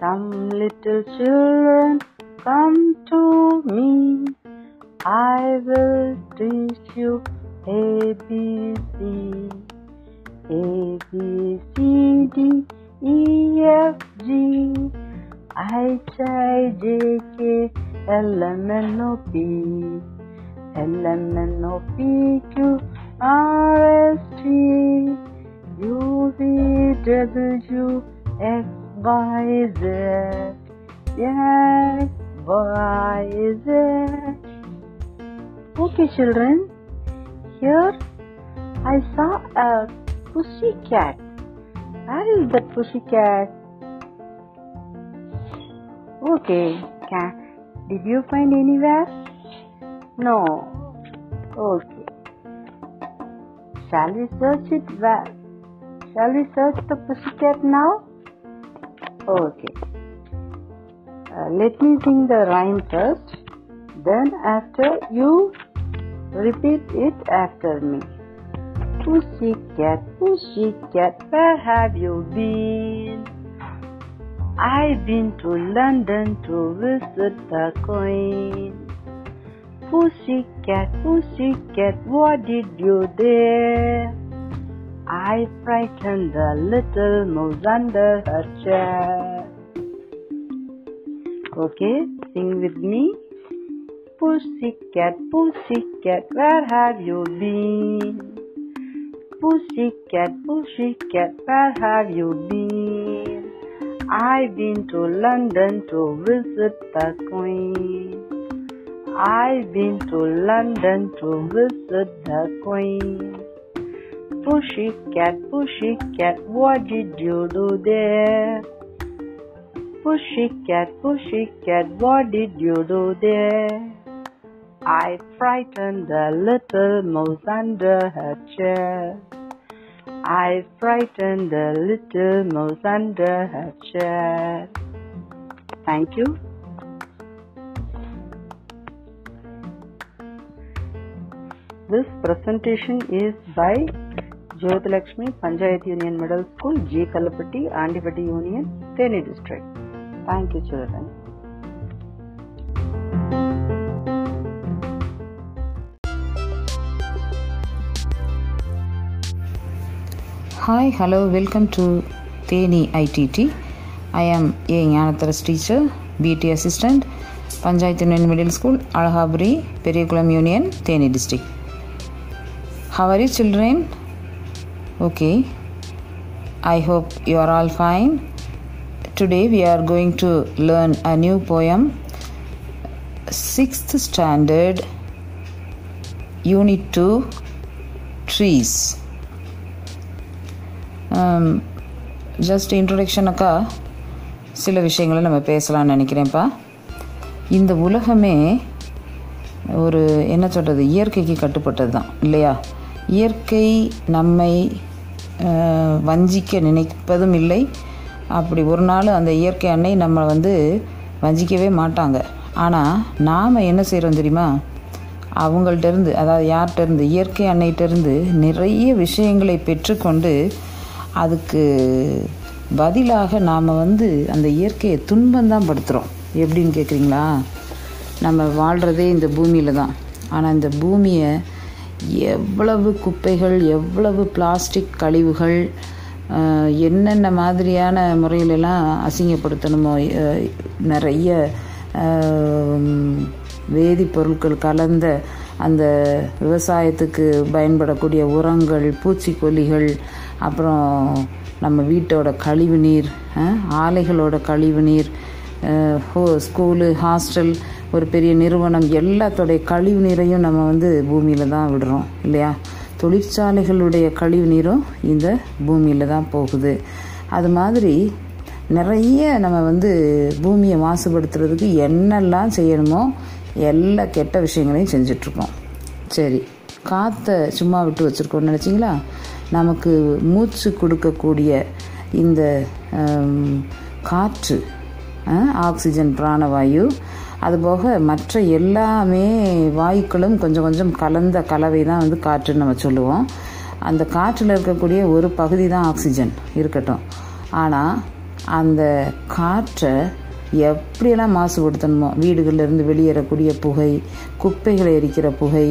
Come, little children, come to me. I will teach you A B C. A B C D E F G H I J K L M N O P L M N O P Q R S T U V W X Y Z X Y Z Okay children, here I saw a pussy cat. Where is that pussy cat? Okay, cat. Did you find anywhere? No. Okay. Shall we search it where? Shall we search the pussy cat now? Okay. Uh, let me sing the rhyme first. Then after you repeat it after me. Pussycat, pussycat, where have you been? I've been to London to visit the Queen. Pussycat, pussycat, what did you there? I frightened the little mouse under her chair. Okay, sing with me. Pussycat, pussycat, where have you been? Pussycat, pussycat, where have you been? I've been to London to visit the Queen. I've been to London to visit the Queen. Pushy cat, pushy cat, what did you do there? Pushy cat, pushy cat, what did you do there? I frightened the little mouse under her chair. I frightened the little mouse under her chair. Thank you. This presentation is by Jyotilakshmi Panchayat Union Middle School, G. Kalapatti, Andipatti Union, Theni District. Thank you, children. Hi, hello, welcome to Theni ITT. I am A. Gnanatharas teacher, BT assistant, Panchayat Union Middle School, Alahaburi, Perikulam Union, Theni district. How are you children? Okay, I hope you are all fine. Today we are going to learn a new poem, 6th standard, Unit 2, Trees. Just இன்ட்ரொடக்ஷனுக்கா சில விஷயங்களை நம்ம பேசலாம்னு நினைக்கிறேன்ப்பா இந்த உலகமே ஒரு என்ன சொல்கிறது இயற்கைக்கு கட்டுப்பட்டது தான் இல்லையா இயற்கை நம்மை வஞ்சிக்க நினைப்பதும் இல்லை. அப்படி ஒரு நாள் அந்த இயற்கை அன்னை நம்ம வந்து வஞ்சிக்கவே மாட்டாங்க. ஆனால் நாம் என்ன செய்கிறோம் தெரியுமா? அவங்கள்ட்ட இருந்து அதாவது யார்கிட்டேருந்து இயற்கை அன்னைகிட்டேருந்து நிறைய விஷயங்களை பெற்றுக்கொண்டு அதுக்கு பதிலாக நாம் வந்து அந்த இயற்கையை துன்பந்தான் படுத்துகிறோம் எப்படின்னு கேட்குறீங்களா நம்ம வாழ்கிறதே இந்த பூமியில் தான். ஆனால் இந்த பூமியை எவ்வளவு குப்பைகள் எவ்வளவு பிளாஸ்டிக் கழிவுகள் என்னென்ன மாதிரியான முறையிலெல்லாம் அசிங்கப்படுத்தணுமோ நிறைய வேதிப்பொருட்கள் கலந்த அந்த விவசாயத்துக்கு பயன்படக்கூடிய உரங்கள் பூச்சிக்கொல்லிகள் அப்புறம் நம்ம வீட்டோட கழிவு நீர் ஆலைகளோட கழிவு நீர் ஹோ ஸ்கூலு ஹாஸ்டல் ஒரு பெரிய நிறுவனம் எல்லாத்தோடைய கழிவு நீரையும் நம்ம வந்து பூமியில் தான் விடுறோம் இல்லையா? தொழிற்சாலைகளுடைய கழிவு நீரும் இந்த பூமியில் தான் போகுது. அது மாதிரி நிறைய நம்ம வந்து பூமியை மாசுபடுத்துறதுக்கு என்னெல்லாம் செய்யணுமோ எல்லா கெட்ட விஷயங்களையும் செஞ்சிட்ருக்கோம். சரி காற்றை சும்மா விட்டு வச்சுருக்கோம்னு நினச்சிங்களா? நமக்கு மூச்சு கொடுக்கக்கூடிய இந்த காற்று ஆக்சிஜன் பிராணவாயு அதுபோக மற்ற எல்லாமே வாயுக்களும் கொஞ்சம் கொஞ்சம் கலந்த கலவை தான் வந்து காற்றுன்னு நம்ம சொல்லுவோம். அந்த காற்றில் இருக்கக்கூடிய ஒரு பகுதி தான் ஆக்சிஜன் இருக்கட்டும். ஆனால் அந்த காற்றை எப்படியெல்லாம் மாசுபடுத்தணுமோ வீடுகளிலிருந்து வெளியேறக்கூடிய புகை குப்பைகளை எரிக்கிற புகை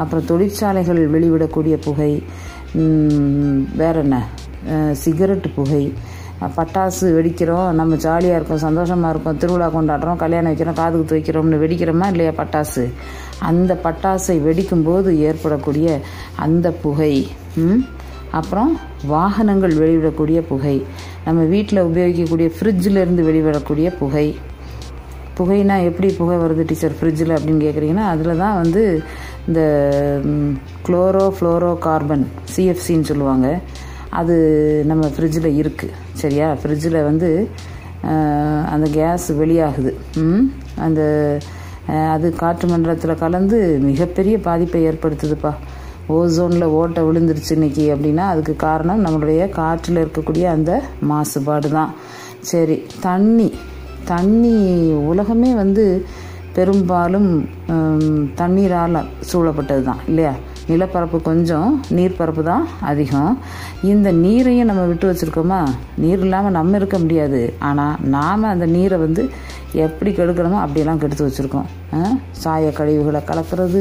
அப்புறம் தொழிற்சாலைகள் வெளிவிடக்கூடிய புகை வேற என்ன? சிகரெட்டு சிகரெட் புகை பட்டாசு வெடிக்கிறோம் நம்ம ஜாலியாக இருக்கோம் சந்தோஷமாக இருக்கோம் திருவிழா கொண்டாடுறோம் கல்யாணம் வைக்கிறோம் காதுக்கு வைக்கிறோம்னு வெடிக்கிறோமா இல்லையா பட்டாசு? அந்த பட்டாசை வெடிக்கும்போது ஏற்படக்கூடிய அந்த புகை அப்புறம் வாகனங்கள் வெளிவிடக்கூடிய புகை நம்ம வீட்டில் உபயோகிக்கக்கூடிய ஃப்ரிட்ஜில் இருந்து வெளிவிடக்கூடிய புகை. புகைனா எப்படி புகை வருது டீச்சர் ஃப்ரிட்ஜில் அப்படின்னு கேட்குறீங்கன்னா அதில் தான் வந்து இந்த குளோரோ ஃப்ளோரோ கார்பன் சிஎஃப்சின்னு சொல்லுவாங்க. அது நம்ம ஃப்ரிட்ஜில் இருக்குது சரியா? ஃப்ரிட்ஜில் வந்து அந்த கேஸ் வெளியாகுது. ம்? அந்த அது காற்று மண்டலத்தில் கலந்து மிகப்பெரிய பாதிப்பை ஏற்படுத்துதுப்பா. ஓசோனில் ஓட்டை விழுந்துருச்சு இன்னைக்கு அப்படின்னா அதுக்கு காரணம் நம்மளுடைய காற்றில் இருக்கக்கூடிய அந்த மாசுபாடு தான் சரி தண்ணி. தண்ணி உலகமே வந்து பெரும்பாலும் தண்ணீரால் சூழப்பட்டது தான் இல்லையா? நிலப்பரப்பு கொஞ்சம் நீர்ப்பரப்பு தான் அதிகம். இந்த நீரையும் நம்ம விட்டு வச்சுருக்கோமா? நீர் இல்லாமல் நம்ம இருக்க முடியாது. ஆனால் நாம் அந்த நீரை வந்து எப்படி கெடுக்கணுமோ அப்படியெல்லாம் கெடுத்து வச்சுருக்கோம். சாய கழிவுகளை கலக்கிறது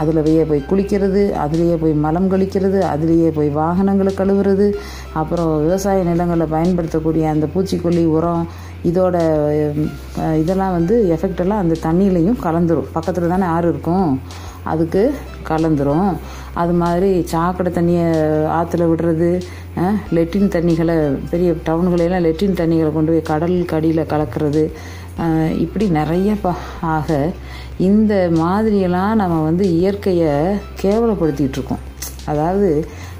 அதில் போய் குளிக்கிறது அதுலேயே போய் மலம் கழிக்கிறது அதுலேயே போய் வாகனங்களை கழுவுறது அப்புறம் விவசாய நிலங்களை பயன்படுத்தக்கூடிய அந்த பூச்சிக்கொல்லி உரம் இதோட இதெல்லாம் வந்து எஃபெக்ட் எல்லாம் அந்த தண்ணியிலையும் கலந்துரும். பக்கத்தில் தானே ஆறு இருக்கும். அதுக்கு கலந்துரும். அது மாதிரி சாக்கடை தண்ணியை ஆற்றுல விடுறது லெட்டின் தண்ணிகளை பெரிய டவுன்களெல்லாம் லெட்டின் தண்ணிகளை கொண்டு போய் கடல் கடியில் கலக்கிறது. இப்படி நிறைய ப ஆக இந்த மாதிரியெல்லாம் நம்ம வந்து இயற்கையை கேவலப்படுத்திட்டு இருக்கோம். அதாவது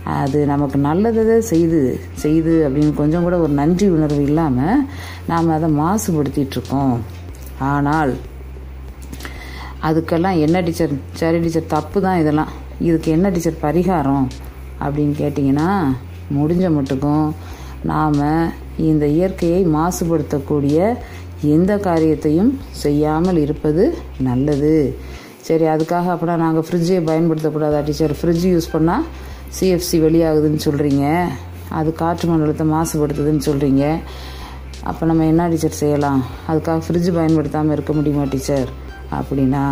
அது நமக்கு நல்லதை செய்து செய்து அப்படின்னு கொஞ்சம் கூட ஒரு நன்றி உணர்வு இல்லாமல் நாம் அதை மாசுபடுத்திகிட்ருக்கோம் ஆனால் அதுக்கெல்லாம் என்ன டீச்சர் சரி டீச்சர் தப்பு தான் இதெல்லாம். இதுக்கு என்ன டீச்சர் பரிகாரம் அப்படின்னு கேட்டிங்கன்னா முடிஞ்ச மட்டுக்கும் நாம் இந்த இயற்கையை மாசுபடுத்தக்கூடிய எந்த காரியத்தையும் செய்யாமல் இருப்பது நல்லது. சரி அதுக்காக அப்படின்னா நாங்கள் ஃப்ரிட்ஜை பயன்படுத்தக்கூடாதா டீச்சர்? ஃப்ரிட்ஜ் யூஸ் பண்ணால் சிஎஃப்சி வெளியாகுதுன்னு சொல்கிறீங்க அது காற்று மண்டலத்தை மாசுபடுத்துதுன்னு சொல்கிறீங்க அப்போ நம்ம என்ன டீச்சர் செய்யலாம்? அதுக்காக ஃப்ரிட்ஜ் பயன்படுத்தாமல் இருக்க முடியுமா டீச்சர்? அப்படின்னா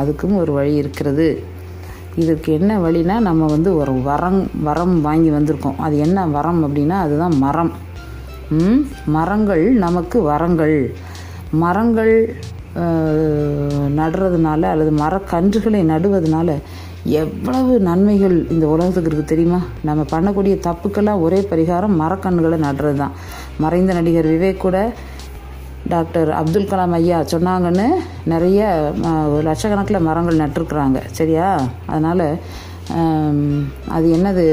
அதுக்கும் ஒரு வழி இருக்கிறது. இதுக்கு என்ன வழினா நம்ம வந்து ஒரு வரம் வரம் வாங்கி வந்திருக்கோம். அது என்ன வரம் அப்படின்னா அதுதான் மரம். மரங்கள் நமக்கு வரங்கள். மரங்கள் நடுறதுனால அல்லது மரக்கன்றுகளை நடுவதனால எவ்வளவு நன்மைகள் இந்த உலகத்துக்கு இருக்குது தெரியுமா? நம்ம பண்ணக்கூடிய தப்புக்கெல்லாம் ஒரே பரிகாரம் மரக்கன்றுகளை நடுறது தான் மறைந்த நடிகர் விவேக் கூட டாக்டர் அப்துல் கலாம் ஐயா சொன்னாங்கன்னு நிறைய லட்சக்கணக்கில் மரங்கள் நட்டிருக்கிறாங்க. சரியா? அதனால் அது என்னது?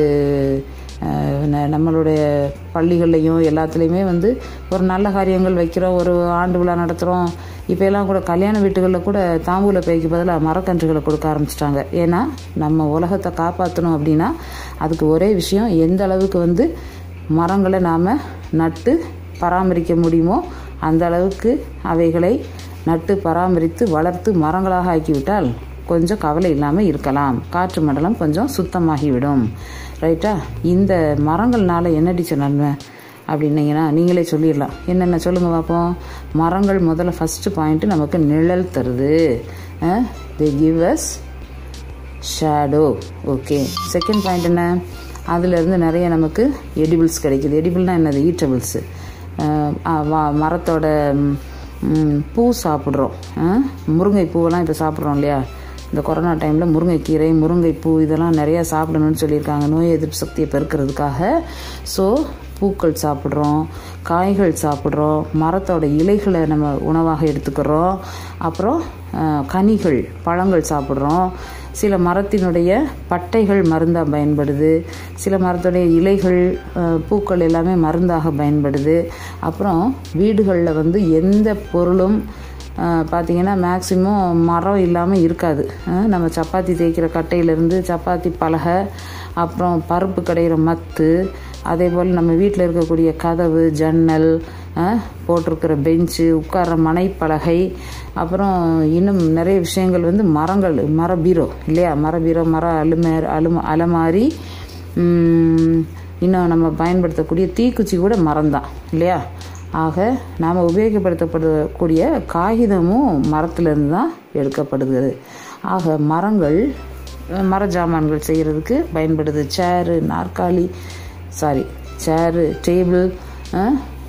ந- நம்மளுடைய பள்ளிகள்லையும் எல்லாத்துலேயுமே வந்து ஒரு நல்ல காரியங்கள் வைக்கிறோம். ஒரு ஆண்டு விழா நடத்துகிறோம் இப்போ எல்லாம் கூட கல்யாண வீட்டுகளில் கூட தாம்பூல பைக்கு பதிலாக மரக்கன்றுகளை கொடுக்க ஆரம்பிச்சிட்டாங்க. ஏன்னா நம்ம உலகத்தை காப்பாற்றணும் அப்படின்னா அதுக்கு ஒரே விஷயம் எந்த அளவுக்கு வந்து மரங்களை நாம் நட்டு பராமரிக்க முடியுமோ அந்த அளவுக்கு அவைகளை நட்டு பராமரித்து வளர்த்து மரங்களாக ஆக்கிவிட்டால் கொஞ்சம் கவலை இல்லாமல் இருக்கலாம். காற்று மண்டலம் கொஞ்சம் சுத்தமாகிவிடும். ரைட்டா? இந்த மரங்கள்னால என்ன டீச்சர் நன்மை அப்படின்னீங்கன்னா நீங்களே சொல்லிடலாம். என்னென்ன சொல்லுங்கள் பார்ப்போம் மரங்கள் முதல்ல ஃபஸ்ட்டு பாயிண்ட்டு நமக்கு நிழல் தருது. The give us shadow okay second point என்ன? அதுலேருந்து நிறைய நமக்கு எடிபிள்ஸ் கிடைக்குது. எடிபிள்னா என்னது? ஈட்டபிள்ஸு மரத்தோட பூ சாப்பிட்றோம். முருங்கை பூவெல்லாம் இப்போ சாப்பிட்றோம் இல்லையா? இந்த கொரோனா டைமில் முருங்கைக்கீரை முருங்கைப்பூ இதெல்லாம் நிறையா சாப்பிடணும்னு சொல்லியிருக்காங்க. நோய் எதிர்ப்பு சக்தியை பெருக்கிறதுக்காக. ஸோ பூக்கள் சாப்பிட்றோம் காய்கள் சாப்பிட்றோம் மரத்தோட இலைகளை நம்ம உணவாக எடுத்துக்கிறோம். அப்புறம் கனிகள் பழங்கள் சாப்பிட்றோம். சில மரத்தினுடைய பட்டைகள் மருந்தாக பயன்படுது. சில மரத்துடைய இலைகள் பூக்கள் எல்லாமே மருந்தாக பயன்படுது. அப்புறம் வீடுகளில் வந்து எந்த பொருளும் பார்த்திங்கன்னா பார்த்தீங்கன்னா மேக்சிமம் மரம் இல்லாமல் இருக்காது. நம்ம சப்பாத்தி தேய்க்கிற கட்டையிலேருந்து சப்பாத்தி பலகை அப்புறம் பருப்பு கடையிற மத்து அதே போல் நம்ம வீட்டில் இருக்கக்கூடிய கதவு ஜன்னல் போட்டிருக்கிற பெஞ்சு உட்கார்ற மனைப்பலகை அப்புறம் இன்னும் நிறைய விஷயங்கள் வந்து மரங்கள் மர பீரோ இல்லையா? மர பீரோ மர அலுமே அலும அலமாரி இன்னும் நம்ம பயன்படுத்தக்கூடிய தீக்குச்சி கூட மரம்தான் இல்லையா? ஆக நாம் உபயோகப்படுத்தப்படக்கூடிய காகிதமும் மரத்துலேருந்து தான் எடுக்கப்படுகிறது. ஆக மரங்கள் மர ஜாமான்கள் செய்கிறதுக்கு பயன்படுது. சேரு நாற்காலி சாரி சேரு டேபிள்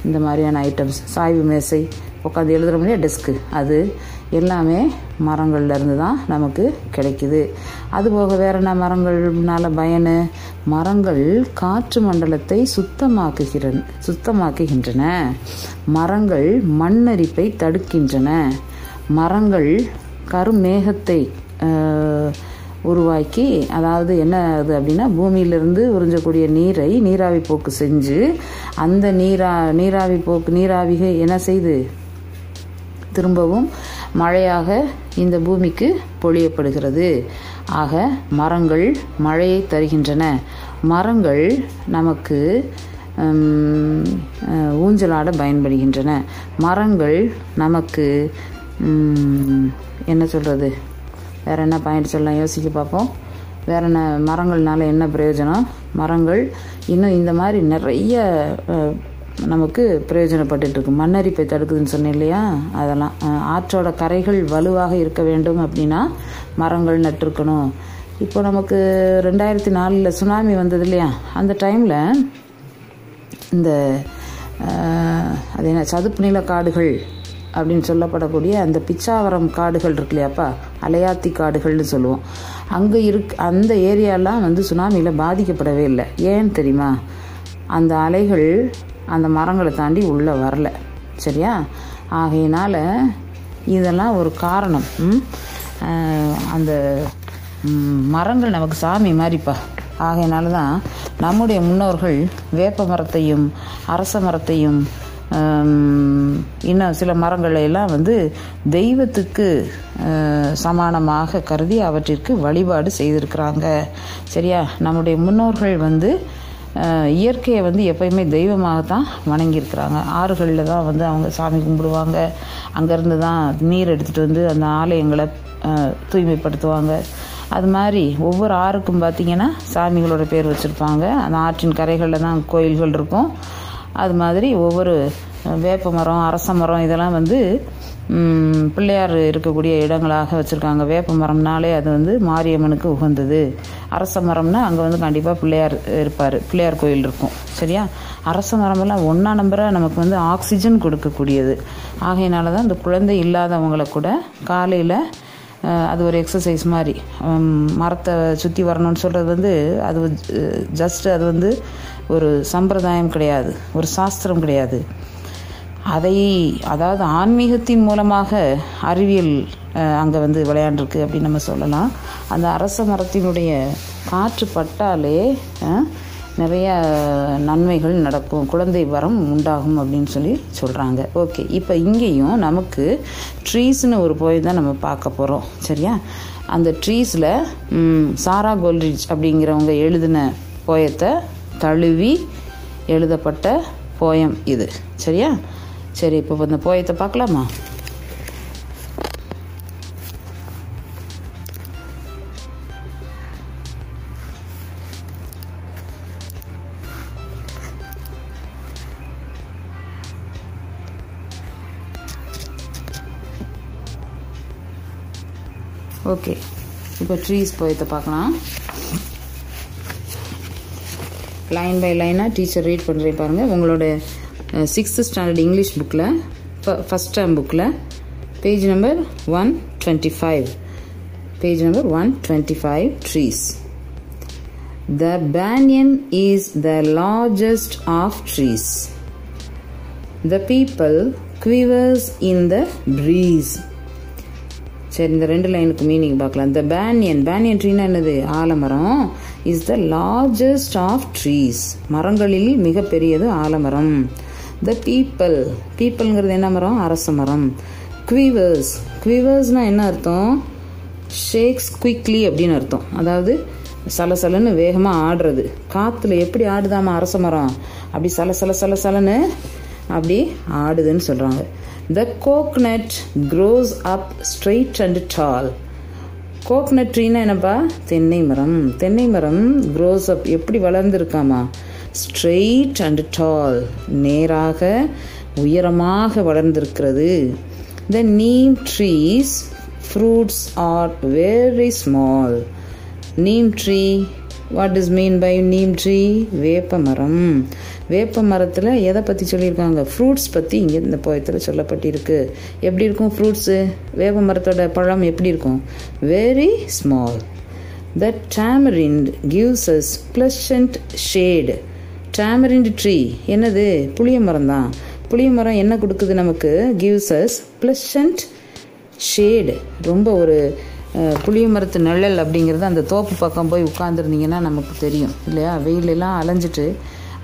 இந்த மாதிரியான ஐட்டம்ஸ் சாய்வு மேசை உட்காந்து எழுதுகிற மாதிரியே டெஸ்க்கு அது எல்லாமே மரங்கள்லேருந்து தான் நமக்கு கிடைக்குது. அதுபோக வேற என்ன மரங்கள்னால பயனு மரங்கள் காற்று மண்டலத்தை சுத்தமாக்குகிற சுத்தமாக்குகின்றன. மரங்கள் மண்ணரிப்பை தடுக்கின்றன. மரங்கள் கருமேகத்தை உருவாக்கி அதாவது என்ன அது அப்படின்னா பூமியிலிருந்து உறிஞ்சக்கூடிய நீரை நீராவி போக்கு செஞ்சு அந்த நீரா நீராவி போக்கு நீராவிகை என்ன செய்து? திரும்பவும் மழையாக இந்த பூமிக்கு பொழியப்படுகிறது. ஆக மரங்கள் மழையை தருகின்றன. மரங்கள் நமக்கு ஊஞ்சலாட பயன்படுகின்றன. மரங்கள் நமக்கு என்ன சொல்கிறது வேறு என்ன பாயிண்ட் சொல்லலாம்? யோசிக்க பார்ப்போம். வேறு என்ன மரங்கள்னால என்ன பிரயோஜனம்? மரங்கள் இன்னும் இந்த மாதிரி நிறைய நமக்கு பிரயோஜனப்பட்டுருக்கு மண்ணரிப்பை தடுக்குதுன்னு சொன்னேன் இல்லையா? அதெல்லாம். ஆற்றோட கரைகள் வலுவாக இருக்க வேண்டும் அப்படின்னா மரங்கள் நட்டிருக்கணும். இப்போ நமக்கு ரெண்டாயிரத்தி நாலில் சுனாமி வந்தது இல்லையா? அந்த டைமில் இந்த அது என்ன சதுப்பு நில காடுகள் அப்படின்னு சொல்லப்படக்கூடிய அந்த பிச்சாவரம் காடுகள் இருக்கு இல்லையாப்பா? அலையாத்தி காடுகள்னு சொல்லுவோம். அங்கே இருக் அந்த ஏரியாலாம் வந்து சுனாமியில் பாதிக்கப்படவே இல்லை. ஏன்னு தெரியுமா? அந்த அலைகள் அந்த மரங்களை தாண்டி உள்ளே வரல. சரியா? ஆகையினால் இதெல்லாம் ஒரு காரணம். அந்த மரங்கள் நமக்கு சாமி மாதிரிப்பா. ஆகையினால தான் நம்முடைய முன்னோர்கள் வேப்ப மரத்தையும் அரச மரத்தையும் இன்னும் சில மரங்களை எல்லாம் வந்து தெய்வத்துக்கு சமானமாக கருதி அவற்றிற்கு வழிபாடு செய்திருக்கிறாங்க. சரியா? நம்முடைய முன்னோர்கள் வந்து இயற்கையை வந்து எப்பயுமே தெய்வமாகத்தான் வணங்கியிருக்கிறாங்க. ஆறுகளில் தான் வந்து அவங்க சாமி கும்பிடுவாங்க. அங்கேருந்து தான் நீர் எடுத்துகிட்டு வந்து அந்த ஆலயங்களை தூய்மைப்படுத்துவாங்க. அது மாதிரி ஒவ்வொரு ஆறுக்கும் பார்த்திங்கன்னா சாமிகளோட பேர் வச்சுருப்பாங்க. அந்த ஆற்றின் கரைகளில் தான் கோயில்கள் இருக்கும். அது மாதிரி ஒவ்வொரு வேப்ப மரம் அரச மரம் இதெல்லாம் வந்து பிள்ளையார் இருக்கக்கூடிய இடங்களாக வச்சுருக்காங்க. வேப்ப மரம்னாலே அது வந்து மாரியம்மனுக்கு உகந்தது. அரச மரம்னா அங்கே வந்து கண்டிப்பாக பிள்ளையார் இருப்பார். பிள்ளையார் கோயில் இருக்கும். சரியா? அரச மரமெல்லாம் ஒன்றா நம்பராக நமக்கு வந்து ஆக்சிஜன் கொடுக்கக்கூடியது. ஆகையினால தான் இந்த குழந்தை இல்லாதவங்களை கூட காலையில் அது ஒரு எக்ஸசைஸ் மாதிரி மரத்தை சுற்றி வரணும்னு சொல்கிறது வந்து அது ஜஸ்ட் அது வந்து ஒரு சம்பிரதாயம் கிடையாது ஒரு சாஸ்திரம் கிடையாது. அதை அதாவது ஆன்மீகத்தின் மூலமாக அறிவியல் அங்கே வந்து விளையாண்டுருக்கு அப்படின்னு நம்ம சொல்லலாம். அந்த அரச மரத்தினுடைய காற்று பட்டாலே நிறைய நன்மைகள் நடக்கும். குழந்தை வரம் உண்டாகும் அப்படின்னு சொல்லி சொல்கிறாங்க ஓகே இப்போ இங்கேயும் நமக்கு ட்ரீஸ்னு ஒரு போய் தான் நம்ம பார்க்க போகிறோம் சரியா? அந்த ட்ரீஸில் சாரா கோல்ரிட்ஜ் அப்படிங்கிறவங்க எழுதின போயத்தை தழுவி எழுதப்பட்ட போயம் இது. சரியா? சரி இப்போ இந்த போயத்தை பார்க்கலாமா? ஓகே இப்போ ட்ரீஸ் போயத்தை பார்க்கலாம். லைன் பை லைனாக டீச்சர் ரீட் பண்ணுறே பாருங்கள் உங்களோட சிக்ஸ்த்து ஸ்டாண்டர்ட் இங்கிலீஷ் புக்கில் ஃபஸ்ட் டேர்ம் புக்கில் page number one twenty five page number one twenty five trees The banyan is the largest of trees. The people quivers in the breeze. சரி இந்த ரெண்டு லைனுக்கு meaning பார்க்கலாம். த பேனியன் பேனியன் ட்ரீனா என்னது? ஆலமரம். Is the largest of trees மரங்களில் மிகப்பெரியது ஆலமரம். த பீப்பிள் பீப்பிள்ங்கிறது என்ன மரம்? அரச மரம். குவீவர்ஸ் குவீவர்ஸ்னா என்ன அர்த்தம்? ஷேக்ஸ் குவிக்லி அப்படின்னு அர்த்தம். அதாவது சலசலன்னு வேகமாக ஆடுறது. காற்றுல எப்படி ஆடுதாமா அரச மரம்? அப்படி சல சல சல அப்படி ஆடுதுன்னு சொல்கிறாங்க the coconut grows up straight and tall coconut ட்ரீனா என்னப்பா? தென்னை மரம். தென்னை மரம் க்ரோஸ் அப் எப்படி வளர்ந்துருக்காமா? ஸ்ட்ரெயிட் அண்ட் டால் நேராக உயரமாக வளர்ந்திருக்கிறது. The neem trees fruits are very small neem tree what is mean by neem tree வேப்ப மரம். வேப்ப மரத்தில் எதை பற்றி சொல்லியிருக்காங்க? ஃப்ரூட்ஸ் பற்றி இங்கே இந்த போயத்தில் சொல்லப்பட்டிருக்கு. எப்படி இருக்கும் ஃப்ரூட்ஸு வேப்ப மரத்தோட பழம் எப்படி இருக்கும்? Very small the tamarind gives us pleasant shade tamarind tree என்னது? புளிய மரம் தான் புளிய மரம் என்ன கொடுக்குது நமக்கு? கிவ்ஸ் அஸ் ப்ளஷண்ட் ஷேடு ரொம்ப ஒரு புளிய மரத்து நிழல் அப்படிங்கிறது அந்த தோப்பு பக்கம் போய் உட்காந்துருந்தீங்கன்னா நமக்கு தெரியும் இல்லையா? வெயிலெல்லாம் அலைஞ்சிட்டு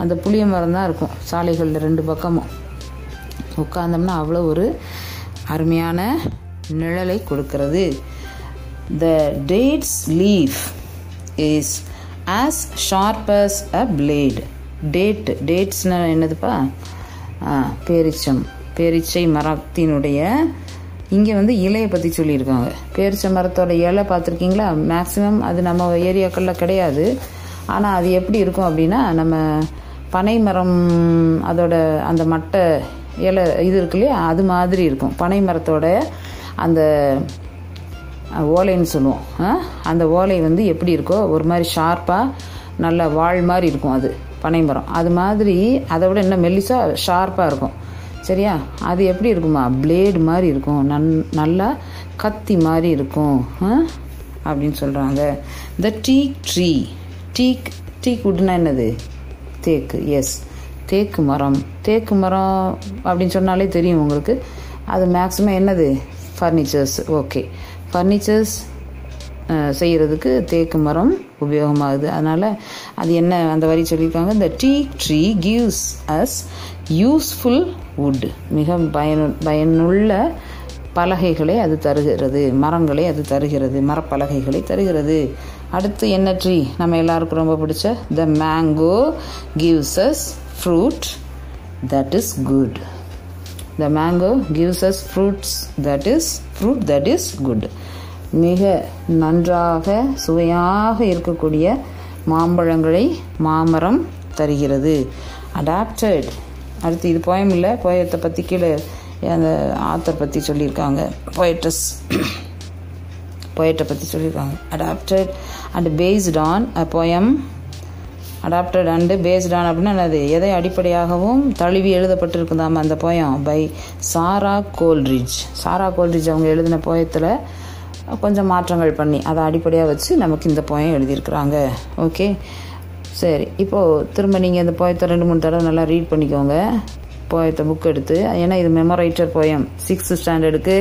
அந்த புளிய மரம் தான் இருக்கும். சாலைகளில் ரெண்டு பக்கமும். உட்காந்தோம்னா அவ்வளோ ஒரு அருமையான நிழலை கொடுக்கிறது. The dates leaf is as sharp as a blade date டேட்ஸ்னால் என்னதுப்பா? பேரிச்சம். பேரிச்சை மரத்தினுடைய இங்கே வந்து இலையை பற்றி சொல்லியிருக்காங்க. பேரிச்சை மரத்தோட இலை பார்த்துருக்கீங்களா? மேக்ஸிமம் அது நம்ம ஏரியாக்களில் கிடையாது. ஆனால் அது எப்படி இருக்கும் அப்படின்னா நம்ம பனை மரம் அதோட அந்த மட்டை இலை இது இருக்கு இல்லையா? அது மாதிரி இருக்கும். பனை மரத்தோட அந்த ஓலைன்னு சொல்லுவோம். ஆ? அந்த ஓலை வந்து எப்படி இருக்கோ ஒரு மாதிரி ஷார்ப்பாக நல்ல வாழ் மாதிரி இருக்கும் அது பனை மரம் அது மாதிரி அதை விட இன்னும் மெல்லிசா ஷார்ப்பாக இருக்கும். சரியா? அது எப்படி இருக்குமா? பிளேடு மாதிரி இருக்கும். நன் நல்லா கத்தி மாதிரி இருக்கும். அப்படின்னு சொல்கிறாங்க த டீக் ட்ரீ டீக் டீக் உட்னா என்னது? தேக்கு எஸ் தேக்கு மரம். தேக்கு மரம் அப்படின்னு சொன்னாலே தெரியும் உங்களுக்கு. அது மேக்ஸிமம் என்னது? ஃபர்னிச்சர்ஸ் ஓகே ஃபர்னிச்சர்ஸ் செய்கிறதுக்கு தேக்கு மரம் உபயோகமாகுது. அதனால் அது என்ன அந்த வரி சொல்லியிருக்காங்க? இந்த teak tree gives us useful wood மிக பயனு பயனுள்ள பலகைகளை அது தருகிறது. மரங்களை அது தருகிறது. மரப்பலகைகளை தருகிறது. அடுத்து என்ன ட்ரீ நம்ம எல்லாருக்கும் ரொம்ப பிடிச்ச the mango gives us fruit that is good the mango gives us fruits that is fruit that is good மிக நன்றாக சுவையாக இருக்கக்கூடிய மாம்பழங்களை மாமரம் தருகிறது. அடாப்டட் அடுத்து இது போயம் இல்லை போயத்தை பற்றி கீழே அந்த ஆத்தர் பற்றி சொல்லியிருக்காங்க. போயட்ரஸ் போயட்டை பற்றி சொல்லியிருக்காங்க adapted and based on a poem adapted and based on அப்படின்னா என்னது? எதை அடிப்படையாகவும் தழுவி எழுதப்பட்டிருக்குதாம் அந்த poem by Sara Coleridge Sara Coleridge அவங்க எழுதின போயத்தில் கொஞ்சம் மாற்றங்கள் பண்ணி அதை அடிப்படையாக வச்சு நமக்கு இந்த போயம் எழுதியிருக்கிறாங்க. ஓகே சரி இப்போது திரும்ப நீங்கள் இந்த போயத்தை ரெண்டு மூணு தடவை நல்லா ரீட் பண்ணிக்கோங்க. போயத்தை புக் எடுத்து ஏன்னா இது மெமரைட்டர் போயம் சிக்ஸ்த் ஸ்டாண்டர்டுக்கு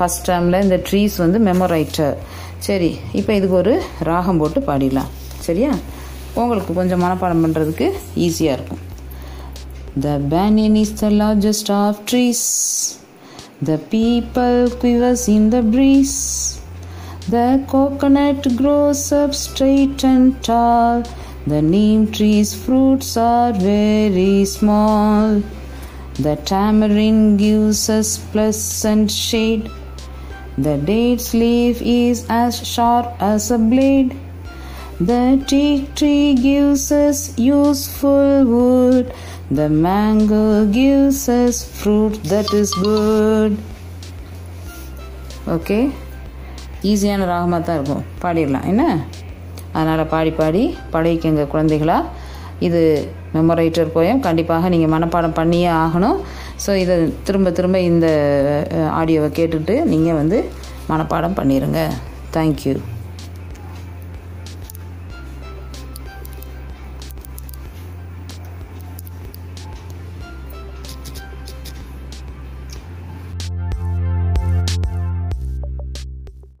ஃபஸ்ட் டேர்மில் இந்த ட்ரீஸ் வந்து மெமரைட்டர் சரி இப்போ இதுக்கு ஒரு ராகம் போட்டு பாடிடலாம் சரியா உங்களுக்கு கொஞ்சம் மனப்பாடம் பண்ணுறதுக்கு ஈஸியாக இருக்கும் the banyan is the largest of trees the people quivers in the breeze the coconut grows up straight and tall The neem tree's fruits are very small. The tamarind gives us pleasant shade. The date's leaf is as sharp as a blade. The teak tree gives us useful wood. The mango gives us fruit that is good. Okay ஈஸியான ராகமாக தான் இருக்கும் பாடிடலாம் என்ன அதனால் பாடி பாடி பழகிக்கங்க குழந்தைகளா இது memoriter poem கண்டிப்பாக நீங்கள் மனப்பாடம் பண்ணியே ஆகணும் ஸோ இதை திரும்ப திரும்ப இந்த ஆடியோவை கேட்டுட்டு நீங்கள் வந்து மனப்பாடம் பண்ணிடுங்க தேங்க்யூ